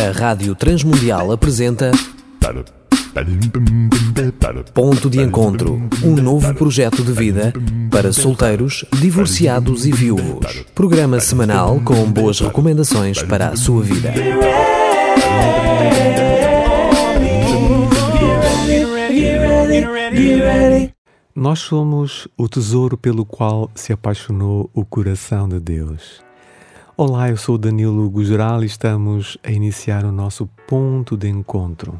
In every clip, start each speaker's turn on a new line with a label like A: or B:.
A: A Rádio Transmundial apresenta Ponto de Encontro, um novo projeto de vida para solteiros, divorciados e viúvos. Programa semanal com boas recomendações para a sua vida.
B: Nós somos o tesouro pelo qual se apaixonou o coração de Deus. Olá, eu sou Danilo Gugeral e estamos a iniciar o nosso ponto de encontro.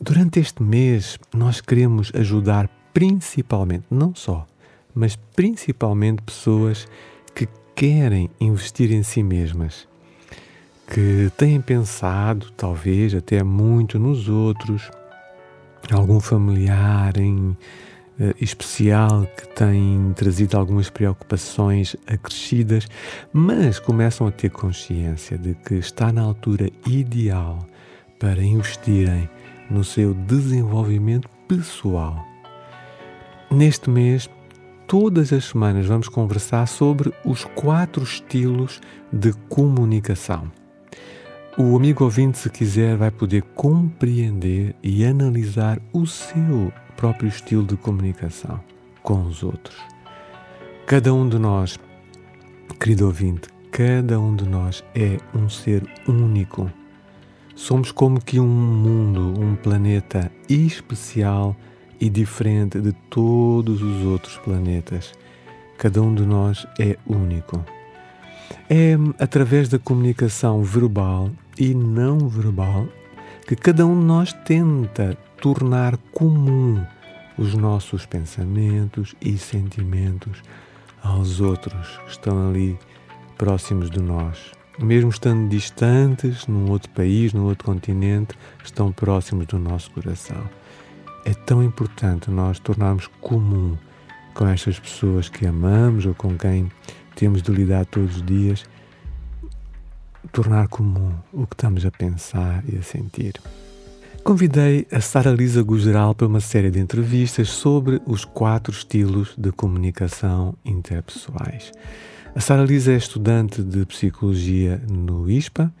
B: Durante este mês, nós queremos ajudar principalmente, não só, mas principalmente pessoas que querem investir em si mesmas, que têm pensado, talvez até muito nos outros, algum familiar em especial que tem trazido algumas preocupações acrescidas, mas começam a ter consciência de que está na altura ideal para investirem no seu desenvolvimento pessoal. Neste mês, todas as semanas vamos conversar sobre os quatro estilos de comunicação. O amigo ouvinte, se quiser, vai poder compreender e analisar o seu próprio estilo de comunicação com os outros. Cada um de nós, querido ouvinte, cada um de nós é um ser único. Somos como que um mundo, um planeta especial e diferente de todos os outros planetas. Cada um de nós é único. É através da comunicação verbal e não verbal que cada um de nós tenta tornar comum os nossos pensamentos e sentimentos aos outros que estão ali próximos de nós. Mesmo estando distantes, num outro país, num outro continente, estão próximos do nosso coração. É tão importante nós tornarmos comum com estas pessoas que amamos ou com quem temos de lidar todos os dias, tornar comum o que estamos a pensar e a sentir. Convidei a Sara Lisa Gugeral para uma série de entrevistas sobre os quatro estilos de comunicação interpessoais. A Sara Lisa é estudante de Psicologia no ISPA,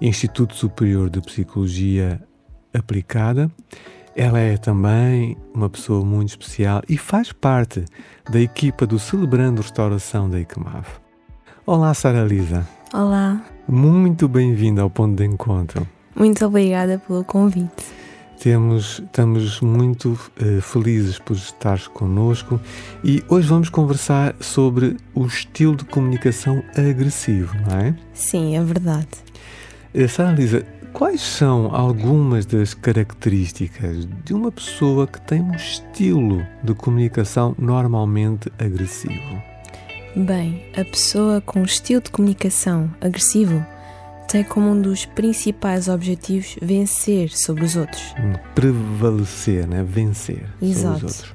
B: Instituto Superior de Psicologia Aplicada. Ela é também uma pessoa muito especial e faz parte da equipa do Celebrando Restauração da ICMAV. Olá, Sara Lisa.
C: Olá.
B: Muito bem-vinda ao Ponto de Encontro.
C: Muito obrigada pelo convite.
B: Temos, estamos muito uh, felizes por estares connosco e hoje vamos conversar sobre o estilo de comunicação agressivo, não é?
C: Sim, é verdade.
B: Uh, Sara Lisa, quais são algumas das características de uma pessoa que tem um estilo de comunicação normalmente agressivo?
C: Bem, a pessoa com um estilo de comunicação agressivo tem como um dos principais objetivos vencer sobre os outros.
B: Prevalecer, né? vencer
C: Exato.
B: sobre os outros.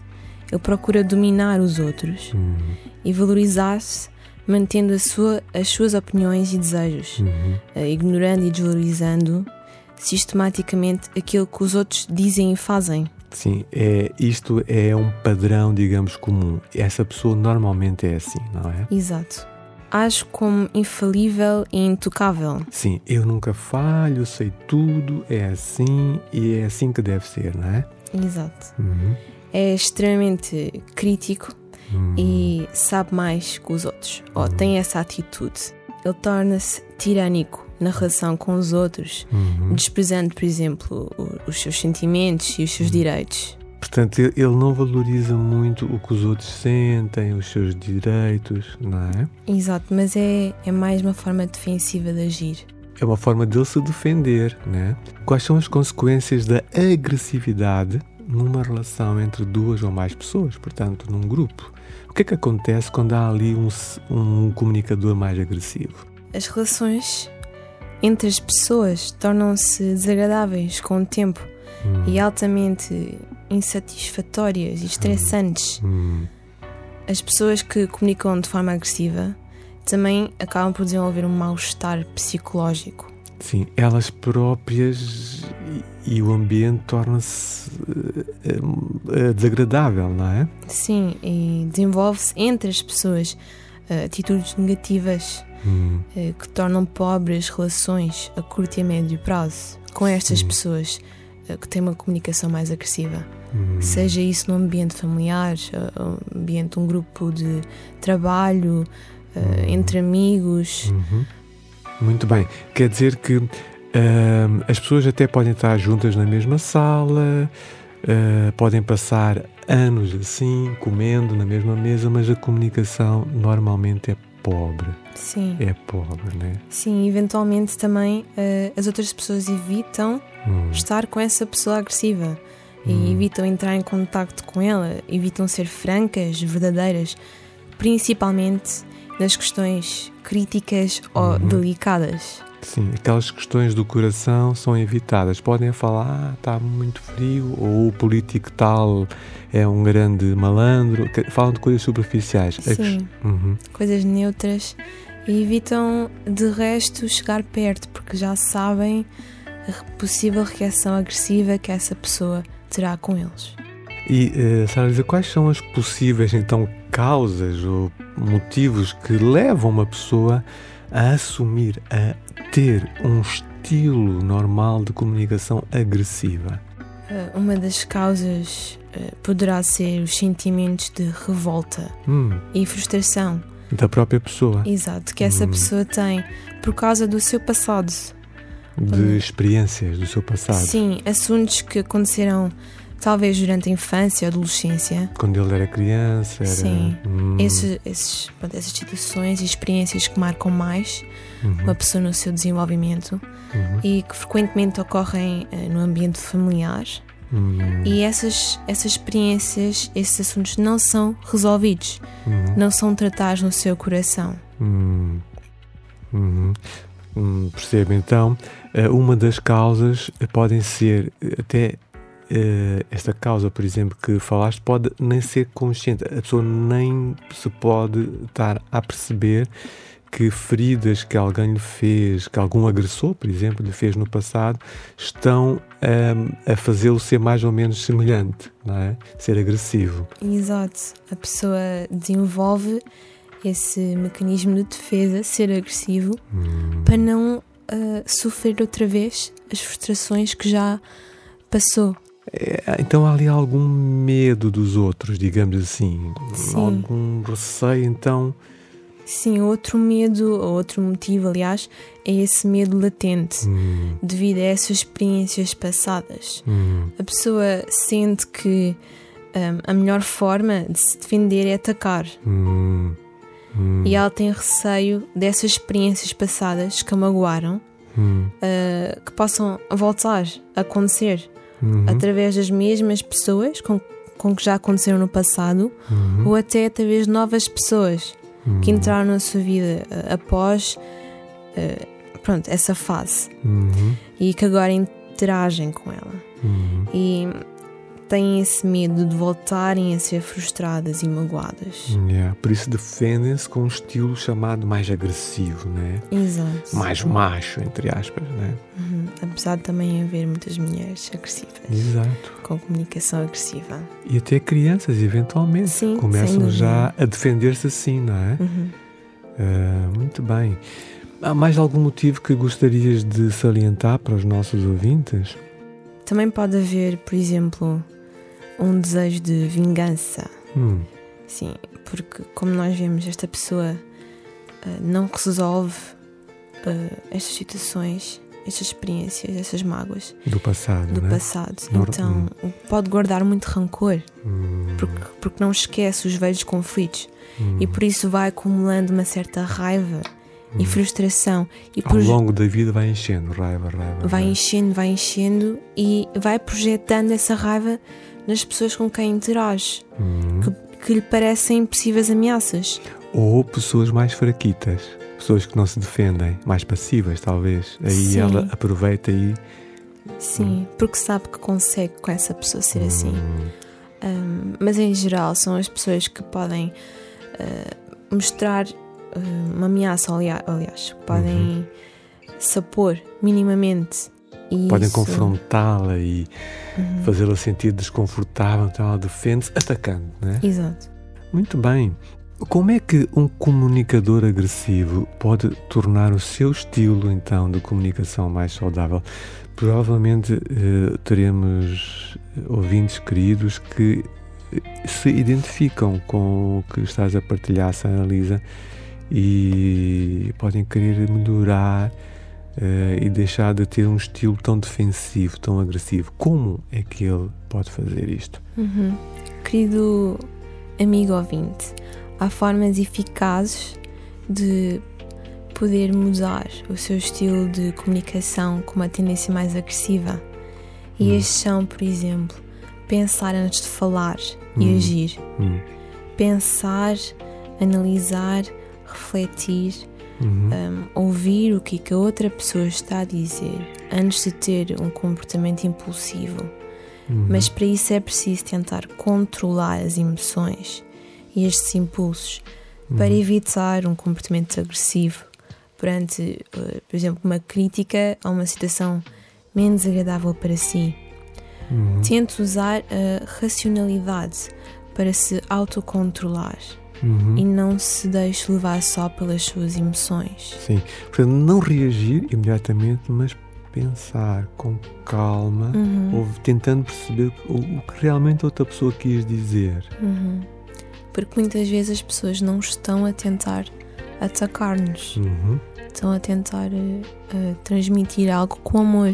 C: Ele procura dominar os outros
B: Uhum.
C: e valorizar-se, mantendo a sua, as suas opiniões e desejos,
B: Uhum.
C: eh, ignorando e desvalorizando sistematicamente aquilo que os outros dizem e fazem.
B: Sim, é, isto é um padrão, digamos, comum. Essa pessoa normalmente é assim, não é?
C: Exato. Age como infalível e intocável.
B: Sim, eu nunca falho, sei tudo, é assim e é assim que deve ser, não é?
C: Exato.
B: Uhum.
C: É extremamente crítico
B: Uhum.
C: e sabe mais que os outros, ou tem essa atitude. Ele torna-se tirânico na relação com os outros,
B: Uhum.
C: desprezando, por exemplo, os seus sentimentos e os seus direitos.
B: Portanto, ele não valoriza muito o que os outros sentem, os seus direitos, não é?
C: Exato, mas é, é mais uma forma defensiva de agir.
B: É uma forma dele se defender, né? Quais são as consequências da agressividade numa relação entre duas ou mais pessoas, portanto, num grupo? O que é que acontece quando há ali um, um comunicador mais agressivo?
C: As relações entre as pessoas tornam-se desagradáveis com o tempo
B: Hum,
C: e altamente insatisfatórias e estressantes.
B: hum,
C: As pessoas que comunicam de forma agressiva também acabam por desenvolver um mal-estar psicológico.
B: sim, elas próprias e, e o ambiente torna-se eh, eh, desagradável, não é?
C: Sim, e desenvolve-se entre as pessoas eh, atitudes negativas
B: Hum,
C: eh, que tornam pobres relações a curto e a médio prazo com estas
B: Sim.
C: pessoas eh, que têm uma comunicação mais agressiva.
B: hum.
C: Seja isso num ambiente familiar, eh, um ambiente, um grupo de trabalho, eh,
B: Hum.
C: entre amigos.
B: Uhum. Muito bem. Quer dizer que ahm, as pessoas até podem estar juntas na mesma sala, ah, podem passar anos assim, comendo na mesma mesa, mas a comunicação normalmente é pobre.
C: Sim,
B: É pobre, né?
C: sim, eventualmente também eh, as outras pessoas evitam
B: Hum,
C: estar com essa pessoa agressiva
B: Hum.
C: e evitam entrar em contacto com ela, evitam ser francas, verdadeiras, principalmente nas questões críticas ou
B: Uhum.
C: delicadas.
B: Sim, aquelas questões do coração são evitadas. Podem falar, ah, está muito frio, ou o político tal é um grande malandro. Falam de coisas superficiais. Ques-
C: Sim,
B: Uhum.
C: coisas neutras e evitam de resto chegar perto porque já sabem a possível reação agressiva que essa pessoa terá com eles.
B: E, eh, Sara quais são as possíveis, então, causas ou motivos que levam uma pessoa a assumir, a ter um estilo normal de comunicação agressiva?
C: Eh, Uma das causas eh, poderá ser os sentimentos de revolta
B: Hum,
C: e frustração,
B: da própria pessoa,
C: exato, que essa
B: Hum.
C: pessoa tem por causa do seu passado.
B: de experiências do seu passado.
C: Sim, assuntos que aconteceram talvez durante a infância adolescência.
B: Quando ele era criança, era.
C: Sim.
B: Hum,
C: Esses, esses, pronto, essas situações e experiências que marcam mais
B: uhum,
C: uma pessoa no seu desenvolvimento
B: uhum,
C: e que frequentemente ocorrem eh, no ambiente familiar.
B: uhum,
C: E essas, essas experiências, esses assuntos não são resolvidos,
B: uhum,
C: não são tratados no seu coração.
B: uhum, uhum. Hum, percebo então, eh, uma das causas podem ser eh, até esta causa, por exemplo, que falaste, pode nem ser consciente. A pessoa nem se pode estar a perceber que feridas que alguém lhe fez, que algum agressor, por exemplo, lhe fez no passado, estão ahm, a fazê-lo ser mais ou menos semelhante, não é? Ser agressivo.
C: Exato. A pessoa desenvolve esse mecanismo de defesa, ser agressivo,
B: Hum,
C: para não ah, sofrer outra vez as frustrações que já passou.
B: É, então há ali algum medo dos outros, digamos assim.
C: Sim.
B: Algum receio, então.
C: Sim, outro medo, ou outro motivo, aliás, é esse medo latente,
B: Hum,
C: devido a essas experiências passadas.
B: hum,
C: A pessoa sente que hum, a melhor forma de se defender é atacar.
B: hum, hum,
C: E ela tem receio dessas experiências passadas que a magoaram ah, que possam voltar a acontecer
B: uhum,
C: através das mesmas pessoas com, com que já aconteceram no passado
B: uhum,
C: ou até através de novas pessoas que
B: uhum,
C: entraram na sua vida ah, após ah, pronto, essa fase.
B: Uhum,
C: e que agora interagem com ela.
B: Uhum.
C: e têm esse medo de voltarem a ser frustradas e magoadas.
B: Yeah, Por isso defendem-se com um estilo chamado mais agressivo, né?
C: Exato.
B: mais macho, entre aspas. Né?
C: Uhum. Apesar de também haver muitas mulheres agressivas,
B: Exato.
C: com comunicação agressiva.
B: E até crianças, eventualmente,
C: Sim,
B: começam já a defender-se assim, não é?
C: Uhum.
B: Ah, muito bem. Há mais algum motivo que gostarias de salientar para os nossos ouvintes?
C: Também pode haver, por exemplo, um desejo de vingança.
B: Hum,
C: Sim, porque como nós vemos, esta pessoa ah, não resolve ah, estas situações, estas experiências, essas mágoas
B: do passado,
C: do
B: né?
C: passado.
B: Nor-
C: Então pode guardar muito rancor,
B: Hum,
C: porque, porque não esquece os velhos conflitos
B: hum.
C: e por isso vai acumulando uma certa raiva e
B: Hum.
C: frustração e
B: Ao longo da vida vai enchendo, raiva, raiva.
C: vai
B: raiva.
C: enchendo, vai enchendo e vai projetando essa raiva nas pessoas com quem interage,
B: Hum.
C: que, que lhe parecem possíveis ameaças.
B: Ou pessoas mais fraquitas, pessoas que não se defendem, mais passivas, talvez. Aí
C: Sim.
B: ela aproveita e.
C: Sim, porque sabe que consegue com essa pessoa ser assim.
B: Hum,
C: Um, mas em geral são as pessoas que podem uh, mostrar uh, uma ameaça, aliás, podem se opor minimamente. E
B: Podem
C: isso-
B: confrontá-la e
C: Uhum.
B: fazê-la sentir desconfortável, então ela defende-se atacando, né?
C: Exato.
B: Muito bem. Como é que um comunicador agressivo pode tornar o seu estilo, então, de comunicação mais saudável? Provavelmente eh, teremos ouvintes queridos que eh, se identificam com o que estás a partilhar, Sara Lisa, e podem querer melhorar eh, e deixar de ter um estilo tão defensivo, tão agressivo. Como é que ele pode fazer isto?
C: Uhum. Querido amigo ouvinte, há formas eficazes de poder mudar o seu estilo de comunicação com uma tendência mais agressiva. E hum. estes são, por exemplo, pensar antes de falar hum. e agir. Hum. Pensar, analisar, refletir, uhum. um, ouvir o que, que a outra pessoa está a dizer antes de ter um comportamento impulsivo. Uhum. Mas para isso é preciso tentar controlar as emoções e estes impulsos para uhum. evitar um comportamento agressivo perante, uh, por exemplo, uma crítica a uma situação menos agradável para si. Uhum. Tente usar a racionalidade para se autocontrolar uhum. e não se deixe levar só pelas suas emoções.
B: Sim, portanto, não reagir imediatamente, mas pensar com calma, uhum. ou tentando perceber o, o, que realmente outra pessoa quis dizer.
C: Uhum. Porque muitas vezes as pessoas não estão a tentar atacar-nos, uhum. estão a tentar uh, transmitir algo com amor.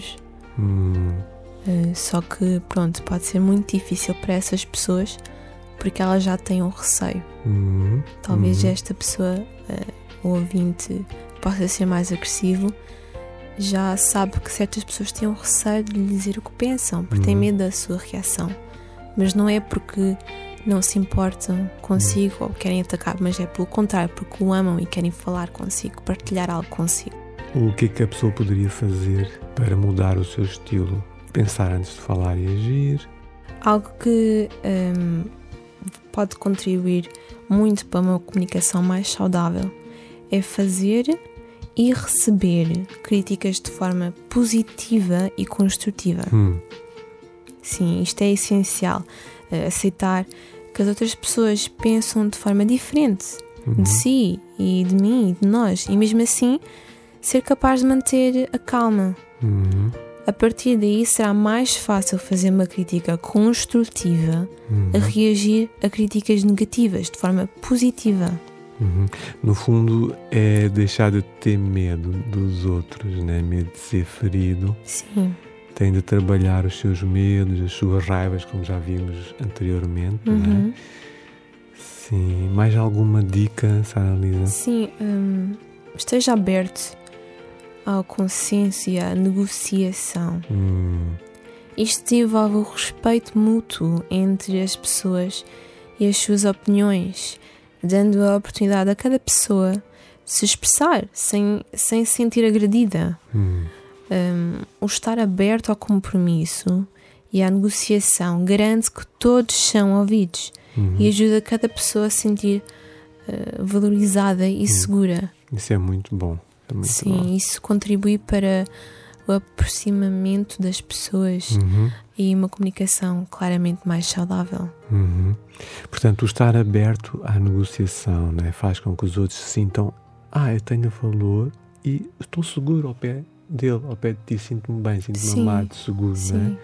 C: Uh, só que, pronto, pode ser muito difícil para essas pessoas porque elas já têm um receio. Uhum. Talvez uhum. esta pessoa, uh, o ouvinte, possa ser mais agressivo já sabe que certas pessoas têm um receio de lhe dizer o que pensam, porque uhum. têm medo da sua reação. Mas não é porque não se importam consigo uhum. ou querem atacar, mas é pelo contrário, porque o amam e querem falar consigo, partilhar algo consigo.
B: O que é que a pessoa poderia fazer para mudar o seu estilo? Pensar antes de falar e agir?
C: Algo que um, pode contribuir muito para uma comunicação mais saudável é fazer e receber críticas de forma positiva e construtiva. Hum. Sim, isto é essencial. Uh, aceitar que as outras pessoas pensam de forma diferente uhum. de si e de mim e de nós, e mesmo assim ser capaz de manter a calma. Uhum. A partir daí será mais fácil fazer uma crítica construtiva uhum. a reagir a críticas negativas de forma positiva.
B: Uhum. No fundo, é deixar de ter medo dos outros, né? medo de ser ferido.
C: Sim.
B: Tem de trabalhar os seus medos, as suas raivas, como já vimos anteriormente. Né? Uhum. Né? Sim. Mais alguma dica, Sara Lisa?
C: Sim. Um, esteja aberto ao consenso e à negociação. Hum. Isto envolve o respeito mútuo entre as pessoas e as suas opiniões dando a oportunidade a cada pessoa de se expressar sem, sem se sentir agredida. Hum. Um, o estar aberto ao compromisso e à negociação garante que todos são ouvidos uhum. e ajuda cada pessoa a sentir uh, valorizada e uhum. segura.
B: Isso é muito bom. Muito
C: Sim, isso contribui para o aproximamento das pessoas uhum. e uma comunicação claramente mais saudável.
B: Uhum. Portanto, o estar aberto à negociação né, faz com que os outros se sintam: ah, eu tenho valor e estou seguro ao pé dele, ao pé de ti, sinto-me bem, sinto-me amado, seguro. Né?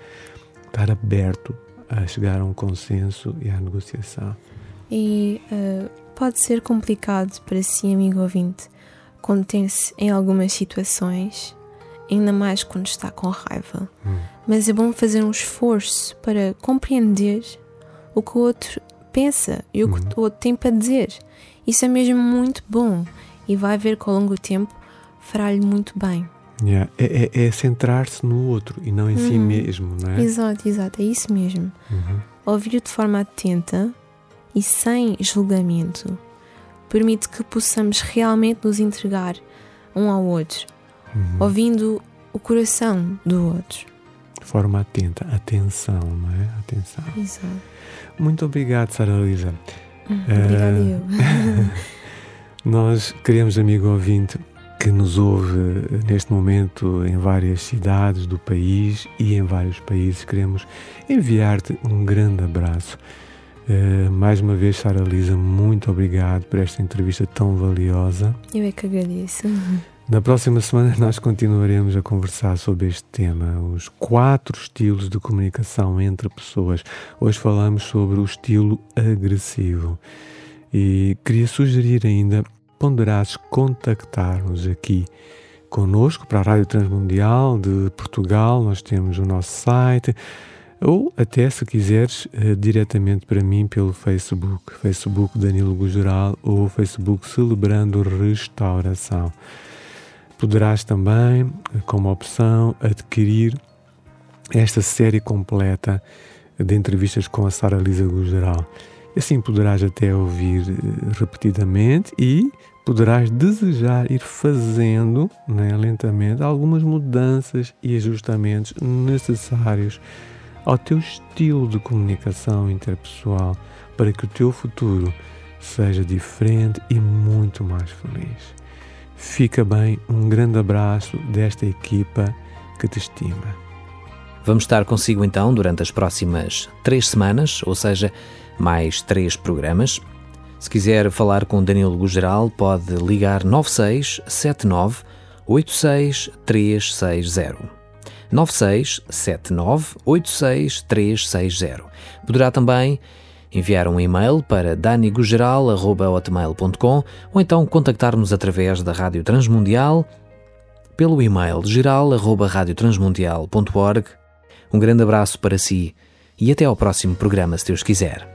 B: Estar aberto a chegar a um consenso e à negociação.
C: E uh, pode ser complicado para si, amigo ouvinte, conter-se em algumas situações ainda mais quando está com raiva. Hum. Mas é bom fazer um esforço para compreender o que o outro pensa e o que hum. o outro tem para dizer. Isso é mesmo muito bom e vai ver que ao longo do tempo fará-lhe muito bem.
B: Yeah. É, é, é centrar-se no outro e não em uhum. si mesmo, não é?
C: Exato, exato, é isso mesmo. Uhum. Ouvir de forma atenta e sem julgamento permite que possamos realmente nos entregar um ao outro uhum. ouvindo o coração do outro.
B: De forma atenta, atenção, não é? Atenção.
C: Exato.
B: Muito obrigado, Sara Luísa.
C: Hum, obrigada uh, eu.
B: nós queremos, amigo ouvinte, que nos ouve neste momento em várias cidades do país e em vários países, queremos enviar-te um grande abraço. Uh, mais uma vez, Sara Lisa, muito obrigado por esta entrevista tão valiosa.
C: Eu é que agradeço.
B: Na próxima semana nós continuaremos a conversar sobre este tema, os quatro estilos de comunicação entre pessoas. Hoje falamos sobre o estilo agressivo e queria sugerir ainda ponderasses contactar-nos aqui conosco para a Rádio Transmundial de Portugal. Nós temos o nosso site ou até se quiseres uh, diretamente para mim pelo Facebook, Facebook Danilo Gugeral ou Facebook Celebrando Restauração. Poderás também, como opção, adquirir esta série completa de entrevistas com a Sara Lisa Gugeral. Assim poderás até ouvir uh, repetidamente e poderás desejar ir fazendo né, lentamente algumas mudanças e ajustamentos necessários ao teu estilo de comunicação interpessoal para que o teu futuro seja diferente e muito mais feliz. Fica bem, um grande abraço desta equipa que te estima.
A: Vamos estar consigo então durante as próximas três semanas, ou seja, mais três programas. Se quiser falar com Danilo Gugeral, pode ligar 9679 86360. 967986360. Poderá também enviar um e-mail para danigugeral.hotmail.com ou então contactar-nos através da Rádio Transmundial pelo e-mail geral.radiotransmundial.org. Um grande abraço para si e até ao próximo programa, se Deus quiser.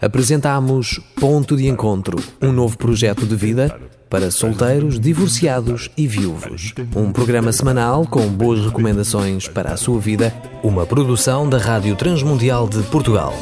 A: Apresentamos Ponto de Encontro, um novo projeto de vida para solteiros, divorciados e viúvos. Um programa semanal com boas recomendações para a sua vida, uma produção da Rádio Transmundial de Portugal.